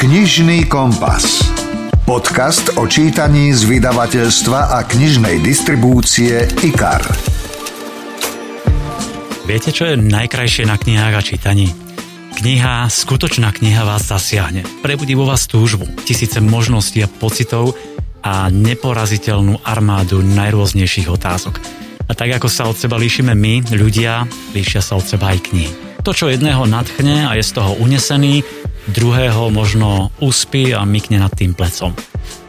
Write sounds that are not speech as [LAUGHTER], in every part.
Knižný kompas. Podcast o čítaní z vydavateľstva a knižnej distribúcie IKAR. Viete, čo je najkrajšie na knihách a čítaní? Kniha, skutočná kniha vás zasiahne. Prebudí vo vás túžbu, tisíce možností a pocitov a neporaziteľnú armádu najrôznejších otázok. A tak ako sa od seba líšime my, ľudia, líšia sa od seba aj knihy. To, čo jedného nadchne a je z toho unesený, druhého možno uspí a mykne nad tým plecom.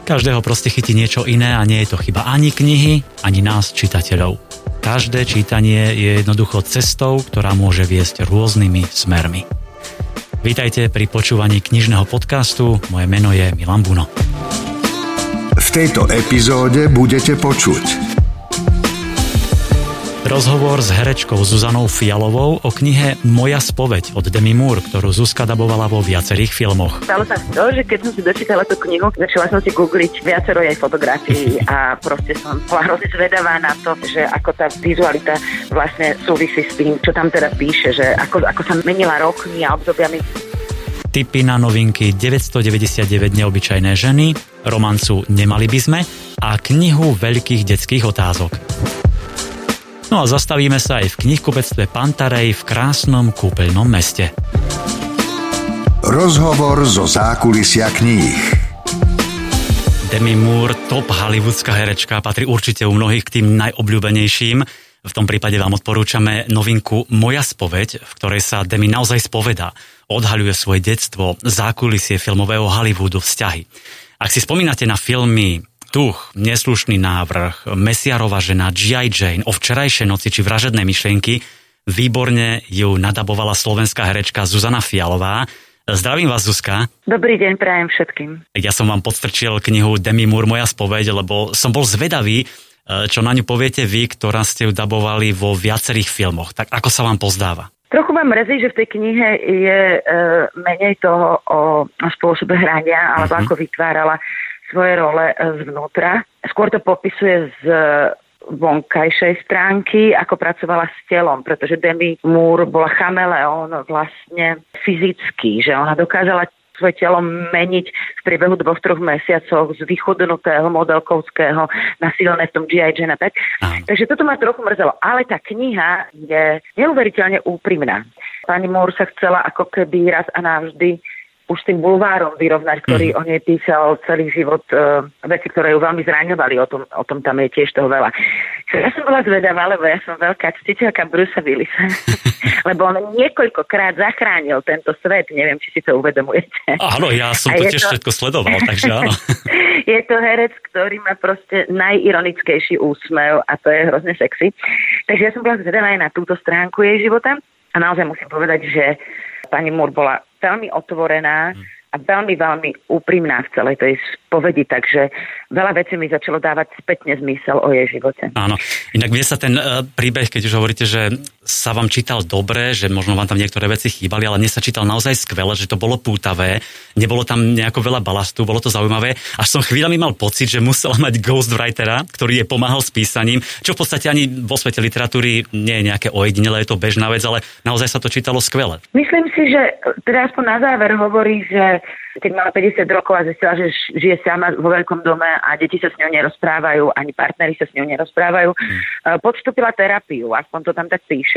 Každého proste chytí niečo iné a nie je to chyba ani knihy, ani nás, čitateľov. Každé čítanie je jednoducho cestou, ktorá môže viesť rôznymi smermi. Vítajte pri počúvaní knižného podcastu. Moje meno je Milan Buno. V tejto epizóde budete počuť Rozhovor s herečkou Zuzanou Fialovou o knihe Moja spoveď od Demi Moore, ktorú Zuzka dabovala vo viacerých filmoch. Stalo sa to, že keď som si dočítala tú knihu, začala som si googliť viacero jej fotografií [LAUGHS] a proste som bola hrozne zvedavá na to, že ako tá vizualita vlastne súvisí s tým, čo tam teda píše, že ako, ako sa menila rokmi a obdobiami tipy na novinky 999 neobyčajné ženy, romancu Nemali by sme a knihu veľkých detských otázok. No a zastavíme sa aj v knihkupectve Pantarej v krásnom kúpeľnom meste. Rozhovor zo zákulisia kníh. Demi Moore, top hollywoodská herečka, patrí určite u mnohých k tým najobľúbenejším. V tom prípade vám odporúčame novinku Moja spoveď, v ktorej sa Demi naozaj spoveda. Odhaľuje svoje detstvo, zákulisie filmového Hollywoodu, vzťahy. Ak si spomínate na filmy Tuch, neslušný návrh, Mesiarova žena, G.I. Jane, o včerajšej noci či vražedné myšlienky, výborne ju nadabovala slovenská herečka Zuzana Fialová. Zdravím vás, Zuzka. Dobrý deň, prajem všetkým. Ja som vám podstrčil knihu Demi Moore, Moja spoveď, lebo som bol zvedavý, e, čo na ňu poviete vy, ktorá ste ju dabovali vo viacerých filmoch. Tak ako sa vám pozdáva? Trochu vám mrzí, že v tej knihe je e, menej toho o, o spôsobe hrania, alebo uh-huh. ako vytvárala svoje role e, zvnútra. Skôr to popisuje z vonkajšej stránky, ako pracovala s telom, pretože Demi Moore bola chameleón vlastne fyzicky, že ona dokázala svoje telo meniť v priebehu dvoch, troch mesiacov z vychudnutého modelkovského na silné v tom G.I. Jane tak. Takže toto ma trochu mrzelo. Ale tá kniha je neuveriteľne úprimná. Pani Moore sa chcela ako keby raz a navždy už tým bulvárom vyrovnať, ktorý mm. o nej písal celý život, uh, veci, ktoré ju veľmi zraňovali, o tom, o tom tam je tiež toho veľa. Čo ja som bola zvedavá, lebo ja som veľká ctiteľka Brusa Willisa, [LAUGHS] lebo on niekoľkokrát zachránil tento svet, neviem, či si to uvedomujete. Áno, ja som to tiež to... všetko sledoval, takže áno. [LAUGHS] je to herec, ktorý má proste najironickejší úsmev a to je hrozne sexy. Takže ja som bola zvedavá aj na túto stránku jej života a naozaj musím povedať, že pani Moore bola veľmi otvorená a veľmi, veľmi úprimná v celej tej spovedi, takže veľa vecí mi začalo dávať spätne zmysel o jej živote. Áno, inak vie sa ten uh, príbeh, keď už hovoríte, že sa vám čítal dobre, že možno vám tam niektoré veci chýbali, ale mne sa čítal naozaj skvele, že to bolo pútavé, nebolo tam nejako veľa balastu, bolo to zaujímavé. Až som chvíľami mal pocit, že musela mať ghostwritera, ktorý je pomáhal s písaním, čo v podstate ani vo svete literatúry nie je nejaké ojedinelé, je to bežná vec, ale naozaj sa to čítalo skvele. Myslím si, že teda aspoň na záver hovorí, že keď mala 50 rokov a zistila, že žije sama vo veľkom dome a deti sa s ňou nerozprávajú, ani partneri sa s ňou nerozprávajú, mm. podstúpila terapiu, aspoň to tam tak píše.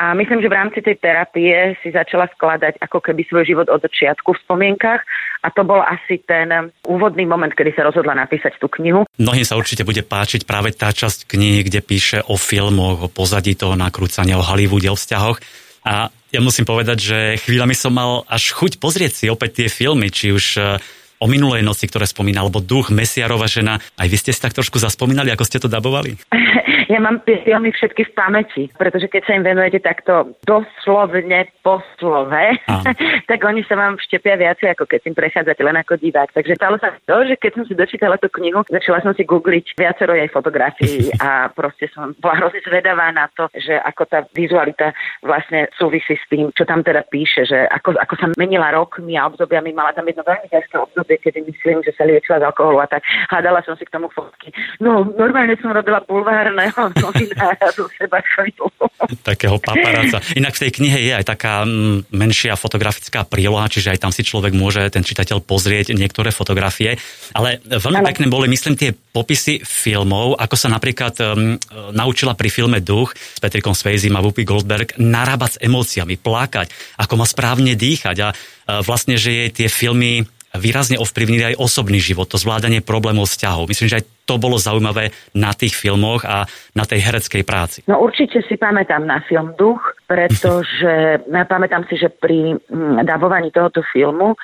A myslím, že v rámci tej terapie si začala skladať ako keby svoj život od začiatku v spomienkach a to bol asi ten úvodný moment, kedy sa rozhodla napísať tú knihu. Mnohým sa určite bude páčiť práve tá časť knihy, kde píše o filmoch, o pozadí toho nakrúcania, o Hollywoode, o vzťahoch. A ja musím povedať, že chvíľami som mal až chuť pozrieť si opäť tie filmy, či už o minulej noci, ktoré spomínal, alebo duch, Mesiarova žena. Aj vy ste si tak trošku zaspomínali, ako ste to dabovali? [LAUGHS] Ja mám tie filmy všetky v pamäti, pretože keď sa im venujete takto doslovne po slove, [LAUGHS] tak oni sa vám vštepia viacej, ako keď im prechádzate len ako divák. Takže stalo sa to, že keď som si dočítala tú knihu, začala som si googliť viacero jej fotografií [LAUGHS] a proste som bola hrozne zvedavá na to, že ako tá vizualita vlastne súvisí s tým, čo tam teda píše, že ako, ako sa menila rokmi a obdobiami, mala tam jedno veľmi ťažké obdobie obdobie, kedy myslím, že sa liečila z alkoholu a tak. Hľadala som si k tomu fotky. No, normálne som robila bulvárneho [LAUGHS] novinára do seba Takého paparáca. Inak v tej knihe je aj taká mm, menšia fotografická príloha, čiže aj tam si človek môže, ten čitateľ, pozrieť niektoré fotografie. Ale veľmi pekné boli, myslím, tie popisy filmov, ako sa napríklad um, naučila pri filme Duch s Petrikom Svejzim a Whoopi Goldberg narábať s emóciami, plakať, ako má správne dýchať a uh, vlastne, že jej tie filmy výrazne ovplyvnili aj osobný život, to zvládanie problémov vzťahov. Myslím, že aj to bolo zaujímavé na tých filmoch a na tej hereckej práci. No určite si pamätám na film Duch, pretože [LAUGHS] pamätám si, že pri mm, dabovaní tohoto filmu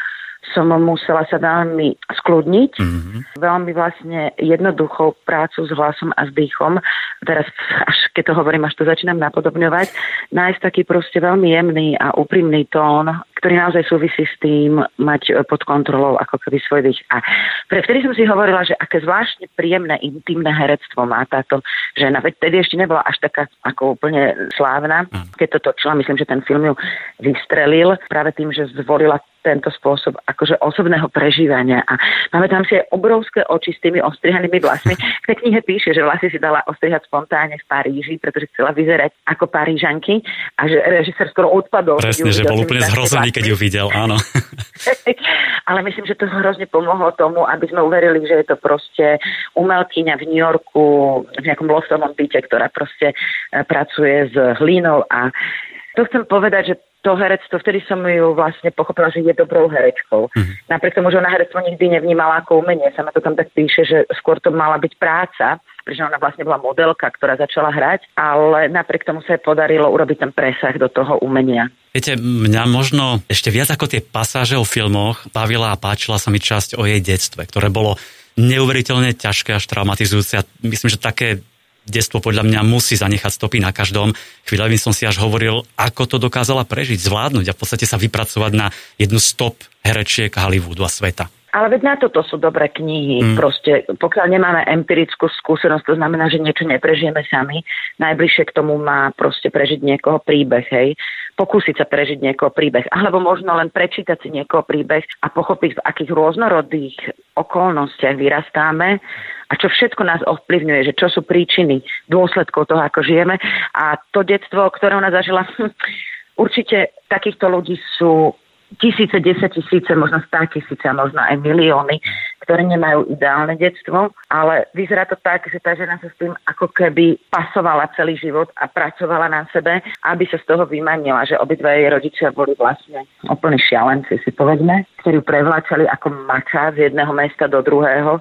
som musela sa veľmi skľudniť, mm-hmm. veľmi vlastne jednoduchou prácu s hlasom a s dýchom. Teraz, až keď to hovorím, až to začínam napodobňovať, nájsť taký proste veľmi jemný a úprimný tón, ktorý naozaj súvisí s tým mať pod kontrolou ako keby svoj dých. A pre vtedy som si hovorila, že aké zvláštne príjemné, intimné herectvo má táto žena. Veď vtedy ešte nebola až taká ako úplne slávna. Mhm. Keď to točila, myslím, že ten film ju vystrelil práve tým, že zvolila tento spôsob akože osobného prežívania. A máme tam si aj obrovské oči s tými ostrihanými vlasmi. V tej knihe píše, že vlasy si dala ostrihať spontánne v Paríži, pretože chcela vyzerať ako Parížanky a že režisér skoro odpadol. Presne, že bol úplne zhrozený, keď ju videl, áno. [LAUGHS] Ale myslím, že to hrozne pomohlo tomu, aby sme uverili, že je to proste umelkyňa v New Yorku, v nejakom loftovom byte, ktorá proste eh, pracuje s hlínou a to chcem povedať, že to herectvo, vtedy som ju vlastne pochopila, že je dobrou herečkou. Mm-hmm. Napriek tomu, že ona herectvo nikdy nevnímala ako umenie, sa ma to tam tak píše, že skôr to mala byť práca, pretože ona vlastne bola modelka, ktorá začala hrať, ale napriek tomu sa jej podarilo urobiť ten presah do toho umenia. Viete, mňa možno ešte viac ako tie pasáže o filmoch bavila a páčila sa mi časť o jej detstve, ktoré bolo neuveriteľne ťažké až traumatizujúce. myslím, že také detstvo podľa mňa musí zanechať stopy na každom. Chvíľami som si až hovoril, ako to dokázala prežiť, zvládnuť a v podstate sa vypracovať na jednu stop herečiek Hollywoodu a sveta. Ale veď na toto sú dobré knihy. Mm. Proste, pokiaľ nemáme empirickú skúsenosť, to znamená, že niečo neprežijeme sami. Najbližšie k tomu má proste prežiť niekoho príbeh, hej. Pokúsiť sa prežiť niekoho príbeh. Alebo možno len prečítať si niekoho príbeh a pochopiť, v akých rôznorodých okolnostiach vyrastáme a čo všetko nás ovplyvňuje, že čo sú príčiny dôsledkov toho, ako žijeme. A to detstvo, ktoré ona zažila, hm, určite takýchto ľudí sú tisíce, desať tisíce, možno stá tisíce možno aj milióny, ktoré nemajú ideálne detstvo, ale vyzerá to tak, že tá žena sa s tým ako keby pasovala celý život a pracovala na sebe, aby sa z toho vymanila, že obidva jej rodičia boli vlastne úplne šialenci, si povedzme, ktorí prevláčali ako mača z jedného mesta do druhého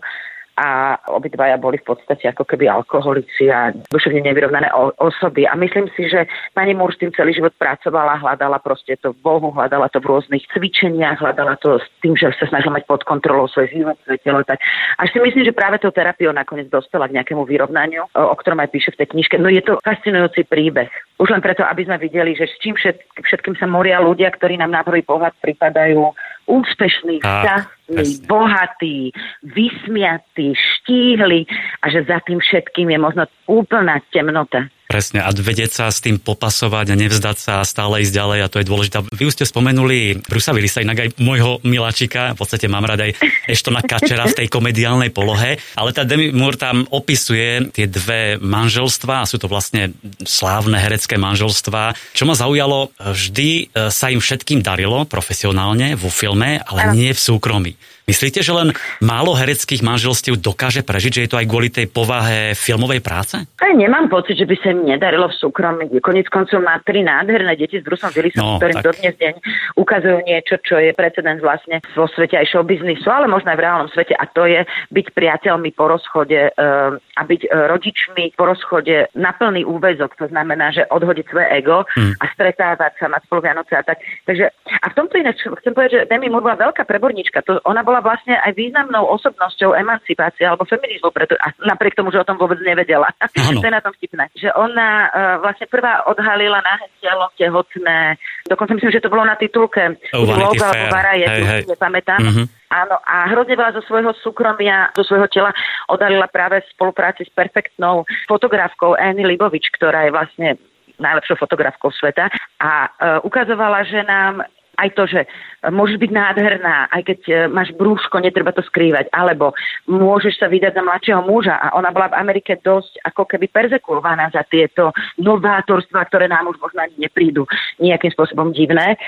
a obidvaja boli v podstate ako keby alkoholici a duševne nevyrovnané osoby. A myslím si, že pani Múr s tým celý život pracovala, hľadala proste to v Bohu, hľadala to v rôznych cvičeniach, hľadala to s tým, že sa snažila mať pod kontrolou svoj život, svoje telo. Tak. Až si myslím, že práve tou terapiou nakoniec dostala k nejakému vyrovnaniu, o ktorom aj píše v tej knižke. No je to fascinujúci príbeh. Už len preto, aby sme videli, že s čím všetkým sa moria ľudia, ktorí nám na prvý pohľad pripadajú úspešný, šťastný, bohatý, vysmiatý, štíhly a že za tým všetkým je možno úplná temnota. Presne, a vedieť sa s tým popasovať a nevzdať sa a stále ísť ďalej a to je dôležité. Vy už ste spomenuli Brusa Willisa, inak aj môjho miláčika, v podstate mám rada aj Eštona Kačera v tej komediálnej polohe, ale tá Demi Moore tam opisuje tie dve manželstva a sú to vlastne slávne herecké manželstva. Čo ma zaujalo, vždy e, sa im všetkým darilo profesionálne vo filme, ale nie v súkromí. Myslíte, že len málo hereckých manželstiev dokáže prežiť, že je to aj kvôli tej povahe filmovej práce? Aj nemám pocit, že by sa im nedarilo v súkromí. Koniec koncov má tri nádherné deti s Brusom Willisom, no, ktorým tak... dodnes deň ukazujú niečo, čo je precedens vlastne vo svete aj showbiznisu, ale možno aj v reálnom svete a to je byť priateľmi po rozchode uh, a byť uh, rodičmi po rozchode na plný úvezok. To znamená, že odhodiť svoje ego hmm. a stretávať sa, mať spolu Vianoce a tak. Takže a v tomto ináč chcem povedať, že Demi Moore bola veľká preborníčka. To, ona bola bola vlastne aj významnou osobnosťou emancipácie alebo feminizmu, preto, a napriek tomu, že o tom vôbec nevedela. [LAUGHS] to je na tom vtipné. Že ona uh, vlastne prvá odhalila na telo tehotné, dokonca myslím, že to bolo na titulke oh, alebo Varaje, hey, hey. nepamätám. Mm-hmm. Áno, a hrozne veľa zo svojho súkromia, zo svojho tela odhalila práve v spolupráci s perfektnou fotografkou Annie Libovič, ktorá je vlastne najlepšou fotografkou sveta a uh, ukazovala, že nám aj to, že môžeš byť nádherná, aj keď e, máš brúško, netreba to skrývať, alebo môžeš sa vydať za mladšieho muža a ona bola v Amerike dosť ako keby perzekovaná za tieto novátorstva, ktoré nám už možno ani neprídu nejakým spôsobom divné.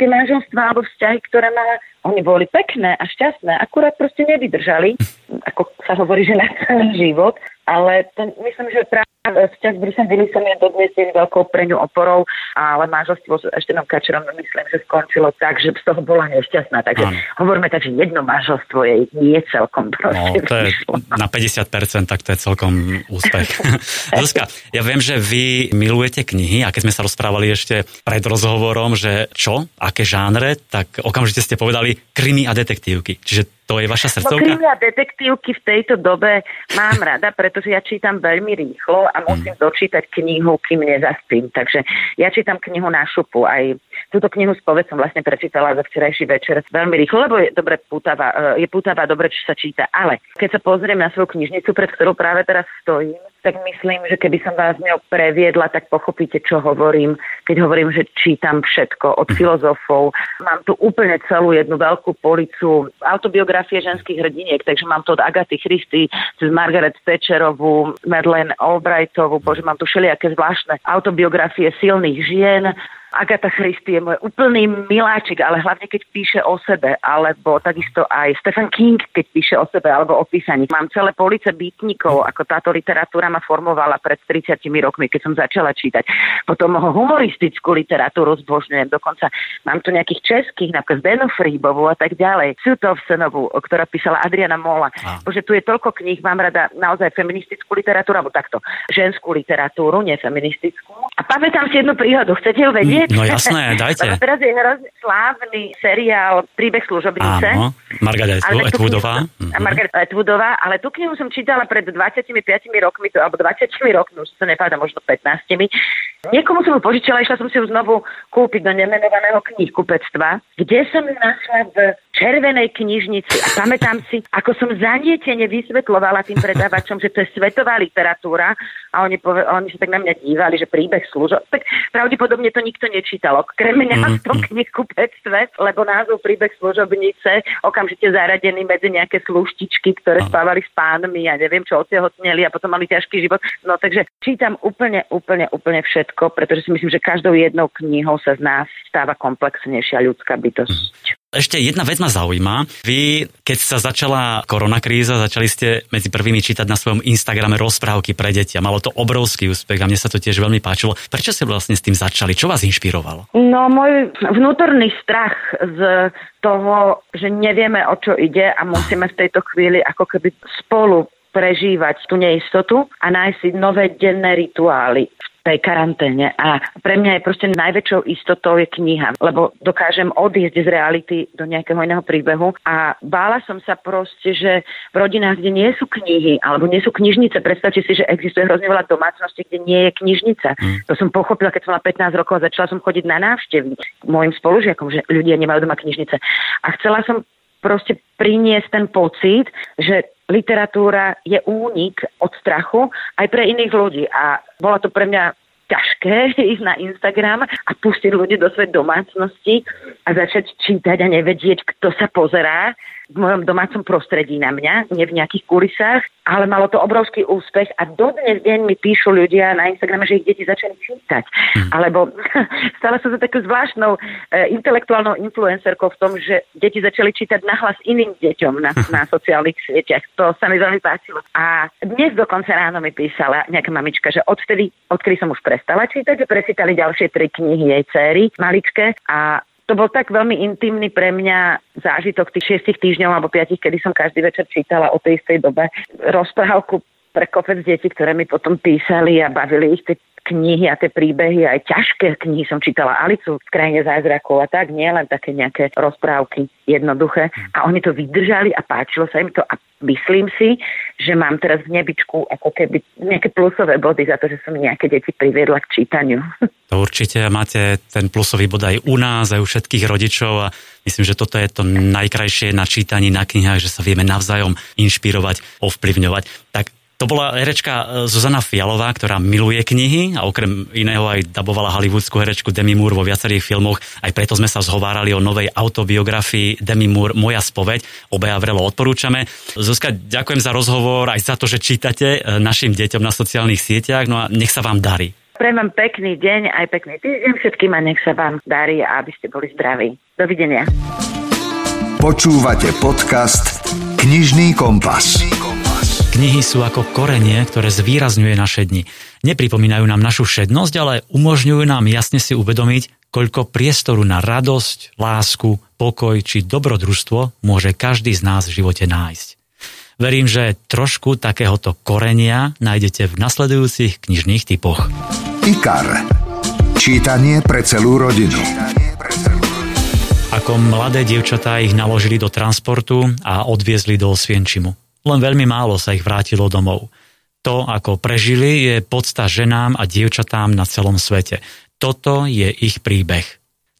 Tie manželstvá alebo vzťahy, ktoré mala, oni boli pekné a šťastné, akurát proste nevydržali, ako sa hovorí, že na celý život, ale to, myslím, že práve Vzťah s Bruceom Willisom je dodnes veľkou pre ňu oporou, ale manželstvo s Eštenom Kačerom myslím, že skončilo tak, že z toho bola nešťastná. Takže ano. hovoríme tak, že jedno manželstvo je nie celkom proste. No, to je na 50%, tak to je celkom úspech. [LAUGHS] Zuzka, ja viem, že vy milujete knihy a keď sme sa rozprávali ešte pred rozhovorom, že čo, aké žánre, tak okamžite ste povedali krimi a detektívky. Čiže to je vaša srdcovka? No, detektívky v tejto dobe mám [LAUGHS] rada, pretože ja čítam veľmi rýchlo a musím mm. dočítať knihu, kým nezaspím. Takže ja čítam knihu na šupu. Aj túto knihu s som vlastne prečítala za včerajší večer veľmi rýchlo, lebo je dobre pútava, e, je pútava dobre, čo sa číta. Ale keď sa pozriem na svoju knižnicu, pred ktorou práve teraz stojím, tak myslím, že keby som vás ňou previedla, tak pochopíte, čo hovorím, keď hovorím, že čítam všetko od mhm. filozofov. Mám tu úplne celú jednu veľkú policu autobiografie ženských hrdiniek, takže mám to od Agaty Christy cez Margaret Thatcherovú, Madeleine Albrightovú, bože, mám tu všelijaké zvláštne autobiografie silných žien, Agatha Christie je môj úplný miláčik, ale hlavne keď píše o sebe, alebo takisto aj Stephen King, keď píše o sebe alebo o písaní. Mám celé police bytníkov, ako táto literatúra ma formovala pred 30 rokmi, keď som začala čítať. Potom humoristickú literatúru zbožňujem, dokonca mám tu nejakých českých, napríklad Benu Fríbovú a tak ďalej, Sutovsenovú, ktorá písala Adriana Mola. A. Bože, tu je toľko kníh, mám rada naozaj feministickú literatúru, alebo takto, ženskú literatúru, nie feministickú. A pamätám si jednu príhodu, chcete ju vedieť? [LAUGHS] No jasné, dajte. teraz je hrozne slávny seriál Príbeh služobnice. Áno, Margaret Atwoodová. Mhm. Margaret Atwoodová, ale tú knihu som čítala pred 25 rokmi, to, alebo 20 rokmi, už sa nepamätám, možno 15. Niekomu som ju požičala, išla som si ju znovu kúpiť do nemenovaného knihkupectva, kde som ju našla v červenej knižnici a pamätám si, ako som zanietene vysvetlovala tým predávačom, že to je svetová literatúra a oni, pove- oni sa tak na mňa dívali, že príbeh slúžo. Tak pravdepodobne to nikto nečítal. Okrem mňa mm, v tom knihkupectve, lebo názov príbeh služobnice okamžite zaradený medzi nejaké sluštičky, ktoré spávali s pánmi a neviem čo, otehotneli a potom mali ťažký život. No takže čítam úplne, úplne, úplne všetko, pretože si myslím, že každou jednou knihou sa z nás stáva komplexnejšia ľudská bytosť. Ešte jedna vec ma zaujíma. Vy, keď sa začala koronakríza, začali ste medzi prvými čítať na svojom Instagrame rozprávky pre deti a malo to obrovský úspech a mne sa to tiež veľmi páčilo. Prečo ste vlastne s tým začali? Čo vás inšpirovalo? No, môj vnútorný strach z toho, že nevieme, o čo ide a musíme v tejto chvíli ako keby spolu prežívať tú neistotu a nájsť si nové denné rituály v tej karanténe. A pre mňa je proste najväčšou istotou je kniha, lebo dokážem odísť z reality do nejakého iného príbehu. A bála som sa proste, že v rodinách, kde nie sú knihy, alebo nie sú knižnice, predstavte si, že existuje hrozne veľa domácností, kde nie je knižnica. Mm. To som pochopila, keď som mala 15 rokov a začala som chodiť na návštevy môjim spolužiakom, že ľudia nemajú doma knižnice. A chcela som proste priniesť ten pocit, že literatúra je únik od strachu aj pre iných ľudí. A bola to pre mňa ťažké [LAUGHS] ísť na Instagram a pustiť ľudí do svojej domácnosti a začať čítať a nevedieť, kto sa pozerá v mojom domácom prostredí na mňa, nie v nejakých kulisách, ale malo to obrovský úspech a dodnes deň mi píšu ľudia na Instagrame, že ich deti začali čítať. Mm. Alebo [LAUGHS] stala sa to takou zvláštnou e, intelektuálnou influencerkou v tom, že deti začali čítať nahlas iným deťom na, na sociálnych sieťach. To sa mi veľmi páčilo. A dnes dokonca ráno mi písala nejaká mamička, že odtedy, odkedy som už prestala čítať, že presítali ďalšie tri knihy jej céry, maličké a to bol tak veľmi intimný pre mňa zážitok tých šiestich týždňov alebo piatich, kedy som každý večer čítala o tej istej dobe rozprávku pre kopec detí, ktoré mi potom písali a bavili ich tie knihy a tie príbehy, aj ťažké knihy som čítala Alicu v krajine zázrakov a tak, nie len také nejaké rozprávky jednoduché. A oni to vydržali a páčilo sa im to a myslím si, že mám teraz v nebičku ako keby nejaké plusové body za to, že som nejaké deti priviedla k čítaniu. [LAUGHS] To určite máte ten plusový bod aj u nás, aj u všetkých rodičov a myslím, že toto je to najkrajšie na čítaní na knihách, že sa vieme navzájom inšpirovať, ovplyvňovať. Tak To bola herečka e, Zuzana Fialová, ktorá miluje knihy a okrem iného aj dabovala hollywoodskú herečku Demi Moore vo viacerých filmoch. Aj preto sme sa zhovárali o novej autobiografii Demi Moore Moja spoveď. Obaja vrelo odporúčame. Zuzka, ďakujem za rozhovor aj za to, že čítate e, našim deťom na sociálnych sieťach. No a nech sa vám darí. Prejem vám pekný deň, aj pekný týždeň všetkým a nech sa vám darí a aby ste boli zdraví. Dovidenia. Počúvate podcast Knižný kompas. Knihy sú ako korenie, ktoré zvýrazňuje naše dni. Nepripomínajú nám našu všednosť, ale umožňujú nám jasne si uvedomiť, koľko priestoru na radosť, lásku, pokoj či dobrodružstvo môže každý z nás v živote nájsť. Verím, že trošku takéhoto korenia nájdete v nasledujúcich knižných typoch. IKAR. Čítanie pre celú rodinu. Ako mladé dievčatá ich naložili do transportu a odviezli do Osvienčimu. Len veľmi málo sa ich vrátilo domov. To, ako prežili, je podsta ženám a dievčatám na celom svete. Toto je ich príbeh.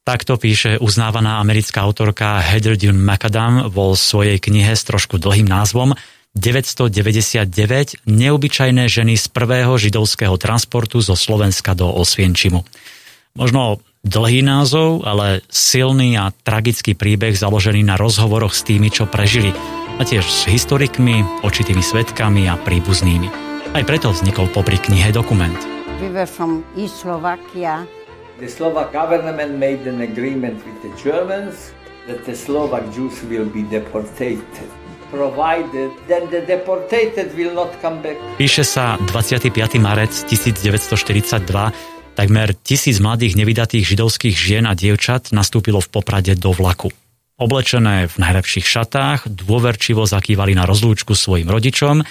Takto píše uznávaná americká autorka Heather Dune McAdam vo svojej knihe s trošku dlhým názvom 999 neobyčajné ženy z prvého židovského transportu zo Slovenska do Osvienčimu. Možno dlhý názov, ale silný a tragický príbeh založený na rozhovoroch s tými, čo prežili a tiež s historikmi, očitými svetkami a príbuznými. Aj preto vznikol popri knihe dokument. We were from East Slovakia. The Slovak government made an agreement with the Germans that the Slovak Jews will be deported provided, then the deported will not come back. Píše sa 25. marec 1942. Takmer tisíc mladých nevydatých židovských žien a dievčat nastúpilo v Poprade do vlaku. Oblečené v najlepších šatách, dôverčivo zakývali na rozlúčku svojim rodičom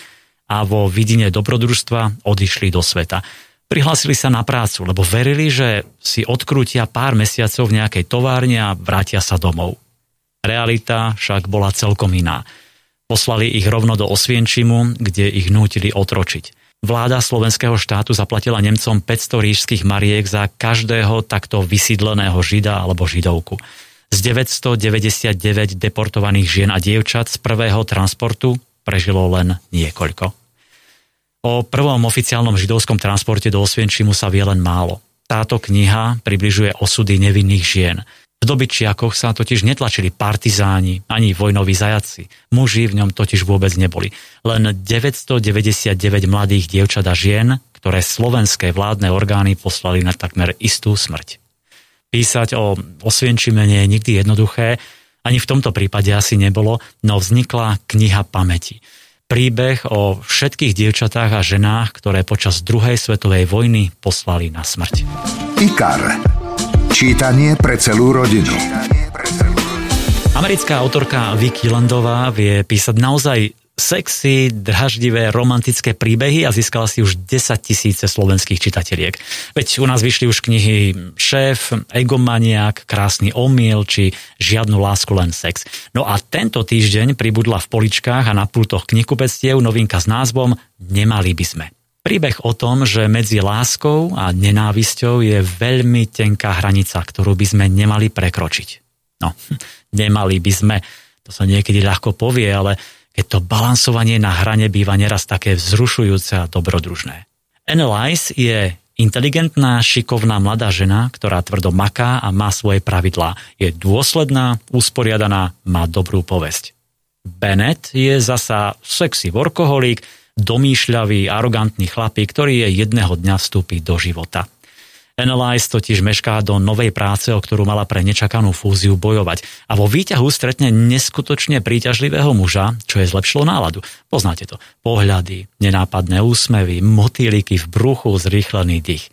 a vo vidine dobrodružstva odišli do sveta. Prihlásili sa na prácu, lebo verili, že si odkrútia pár mesiacov v nejakej továrne a vrátia sa domov. Realita však bola celkom iná. Poslali ich rovno do Osvienčimu, kde ich nútili otročiť. Vláda slovenského štátu zaplatila Nemcom 500 rížských mariek za každého takto vysídleného žida alebo židovku. Z 999 deportovaných žien a dievčat z prvého transportu prežilo len niekoľko. O prvom oficiálnom židovskom transporte do Osvienčimu sa vie len málo. Táto kniha približuje osudy nevinných žien. V dobyčiakoch sa totiž netlačili partizáni ani vojnoví zajaci. Muži v ňom totiž vôbec neboli. Len 999 mladých dievčat a žien, ktoré slovenské vládne orgány poslali na takmer istú smrť. Písať o Osvienčime nie je nikdy jednoduché, ani v tomto prípade asi nebolo, no vznikla kniha pamäti. Príbeh o všetkých dievčatách a ženách, ktoré počas druhej svetovej vojny poslali na smrť. IKAR. Čítanie pre celú rodinu. Americká autorka Vicky Landová vie písať naozaj sexy, draždivé, romantické príbehy a získala si už 10 tisíce slovenských čitateliek. Veď u nás vyšli už knihy Šéf, Egomaniak, Krásny omyl či Žiadnu lásku, len sex. No a tento týždeň pribudla v poličkách a na pultoch knihkupectiev novinka s názvom Nemali by sme. Príbeh o tom, že medzi láskou a nenávisťou je veľmi tenká hranica, ktorú by sme nemali prekročiť. No, [LAUGHS] nemali by sme, to sa niekedy ľahko povie, ale keď to balansovanie na hrane býva neraz také vzrušujúce a dobrodružné. Annalise je inteligentná, šikovná mladá žena, ktorá tvrdo maká a má svoje pravidlá. Je dôsledná, usporiadaná, má dobrú povesť. Bennett je zasa sexy workoholík, domýšľavý, arogantný chlapík, ktorý je jedného dňa vstúpi do života. Analyze totiž mešká do novej práce, o ktorú mala pre nečakanú fúziu bojovať a vo výťahu stretne neskutočne príťažlivého muža, čo je zlepšilo náladu. Poznáte to. Pohľady, nenápadné úsmevy, motýliky v bruchu, zrýchlený dých.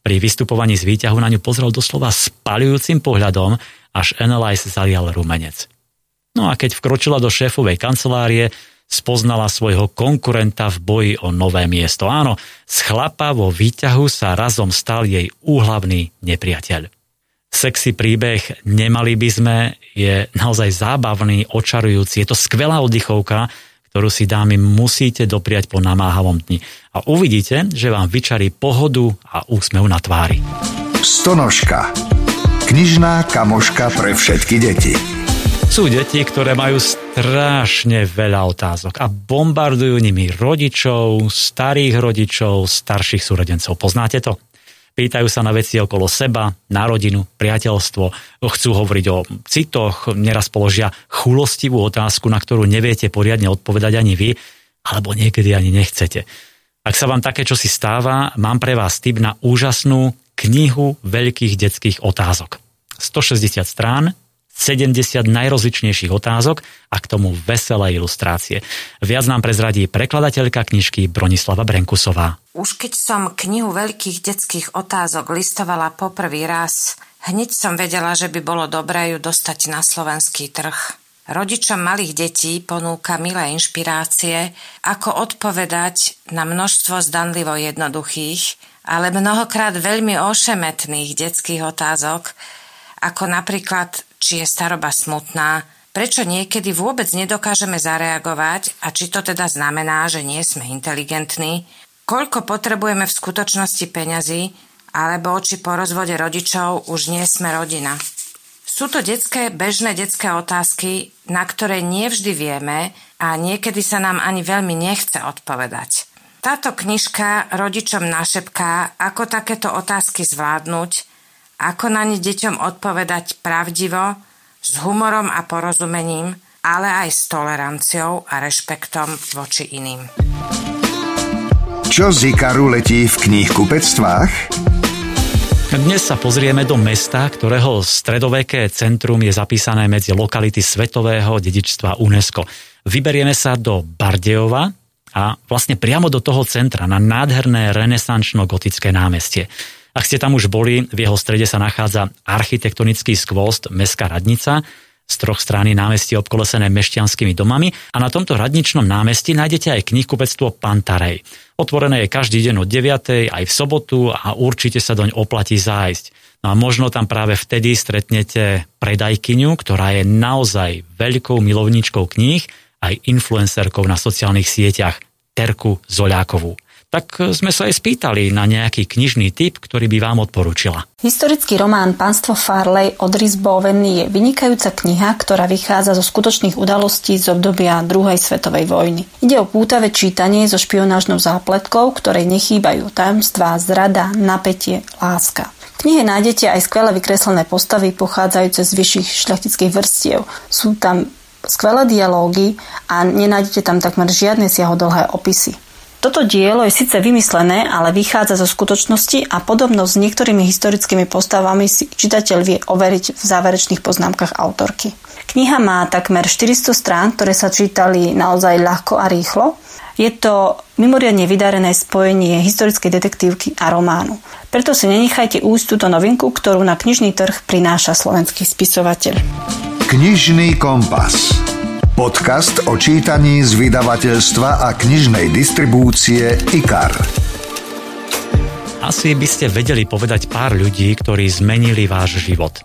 Pri vystupovaní z výťahu na ňu pozrel doslova spalujúcim pohľadom, až Analyze zalial rumenec. No a keď vkročila do šéfovej kancelárie, spoznala svojho konkurenta v boji o nové miesto. Áno, z chlapa vo výťahu sa razom stal jej úhlavný nepriateľ. Sexy príbeh Nemali by sme je naozaj zábavný, očarujúci. Je to skvelá oddychovka, ktorú si dámy musíte dopriať po namáhavom dni. A uvidíte, že vám vyčarí pohodu a úsmev na tvári. Stonožka. Knižná kamoška pre všetky deti. Sú deti, ktoré majú strašne veľa otázok a bombardujú nimi rodičov, starých rodičov, starších súrodencov. Poznáte to? Pýtajú sa na veci okolo seba, na rodinu, priateľstvo, chcú hovoriť o citoch, neraz položia chulostivú otázku, na ktorú neviete poriadne odpovedať ani vy, alebo niekedy ani nechcete. Ak sa vám také čosi stáva, mám pre vás tip na úžasnú knihu veľkých detských otázok. 160 strán, 70 najrozličnejších otázok a k tomu veselé ilustrácie. Viac nám prezradí prekladateľka knižky Bronislava Brenkusová. Už keď som knihu veľkých detských otázok listovala poprvý raz, hneď som vedela, že by bolo dobré ju dostať na slovenský trh. Rodičom malých detí ponúka milé inšpirácie, ako odpovedať na množstvo zdanlivo jednoduchých, ale mnohokrát veľmi ošemetných detských otázok, ako napríklad či je staroba smutná, prečo niekedy vôbec nedokážeme zareagovať a či to teda znamená, že nie sme inteligentní, koľko potrebujeme v skutočnosti peňazí, alebo či po rozvode rodičov už nie sme rodina. Sú to detské, bežné detské otázky, na ktoré nevždy vieme a niekedy sa nám ani veľmi nechce odpovedať. Táto knižka rodičom našepká, ako takéto otázky zvládnuť ako na ne deťom odpovedať pravdivo, s humorom a porozumením, ale aj s toleranciou a rešpektom voči iným. Čo z Ikaru letí v knihkupectvách? Dnes sa pozrieme do mesta, ktorého stredoveké centrum je zapísané medzi lokality svetového dedičstva UNESCO. Vyberieme sa do Bardejova a vlastne priamo do toho centra, na nádherné renesančno-gotické námestie. Ak ste tam už boli, v jeho strede sa nachádza architektonický skvost Mestská radnica, z troch strany námestie obkolesené mešťanskými domami a na tomto radničnom námestí nájdete aj knihkupectvo Pantarej. Otvorené je každý deň od 9. aj v sobotu a určite sa doň oplatí zájsť. No a možno tam práve vtedy stretnete predajkyňu, ktorá je naozaj veľkou milovničkou kníh, aj influencerkou na sociálnych sieťach, Terku Zoľákovú tak sme sa aj spýtali na nejaký knižný typ, ktorý by vám odporúčila. Historický román Pánstvo Farley od Rhys Bowen je vynikajúca kniha, ktorá vychádza zo skutočných udalostí z obdobia druhej svetovej vojny. Ide o pútavé čítanie so špionážnou zápletkou, ktorej nechýbajú tajomstvá, zrada, napätie, láska. Knihe nájdete aj skvelé vykreslené postavy pochádzajúce z vyšších šľachtických vrstiev. Sú tam skvelé dialógy a nenájdete tam takmer žiadne siahodlhé opisy. Toto dielo je síce vymyslené, ale vychádza zo skutočnosti a podobnosť s niektorými historickými postavami si čitateľ vie overiť v záverečných poznámkach autorky. Kniha má takmer 400 strán, ktoré sa čítali naozaj ľahko a rýchlo. Je to mimoriadne vydarené spojenie historickej detektívky a románu. Preto si nenechajte újsť túto novinku, ktorú na knižný trh prináša slovenský spisovateľ. Knižný kompas. Podcast o čítaní z vydavateľstva a knižnej distribúcie IKAR. Asi by ste vedeli povedať pár ľudí, ktorí zmenili váš život.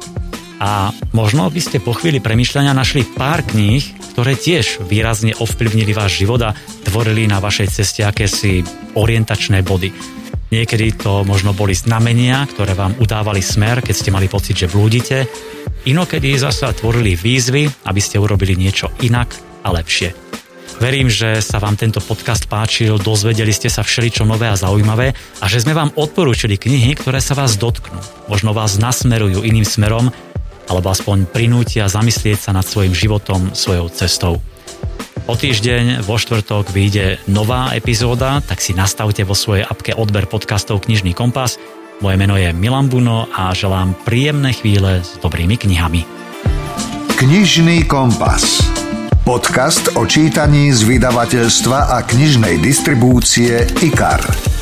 A možno by ste po chvíli premyšľania našli pár kníh, ktoré tiež výrazne ovplyvnili váš život a tvorili na vašej ceste akési orientačné body. Niekedy to možno boli znamenia, ktoré vám udávali smer, keď ste mali pocit, že blúdite, Inokedy zasa tvorili výzvy, aby ste urobili niečo inak a lepšie. Verím, že sa vám tento podcast páčil, dozvedeli ste sa všeličo nové a zaujímavé a že sme vám odporúčili knihy, ktoré sa vás dotknú. Možno vás nasmerujú iným smerom, alebo aspoň prinútia zamyslieť sa nad svojim životom, svojou cestou. O týždeň vo štvrtok vyjde nová epizóda, tak si nastavte vo svojej apke odber podcastov Knižný kompas moje meno je Milan Buno a želám príjemné chvíle s dobrými knihami. Knižný kompas. Podcast o čítaní z vydavateľstva a knižnej distribúcie IKAR.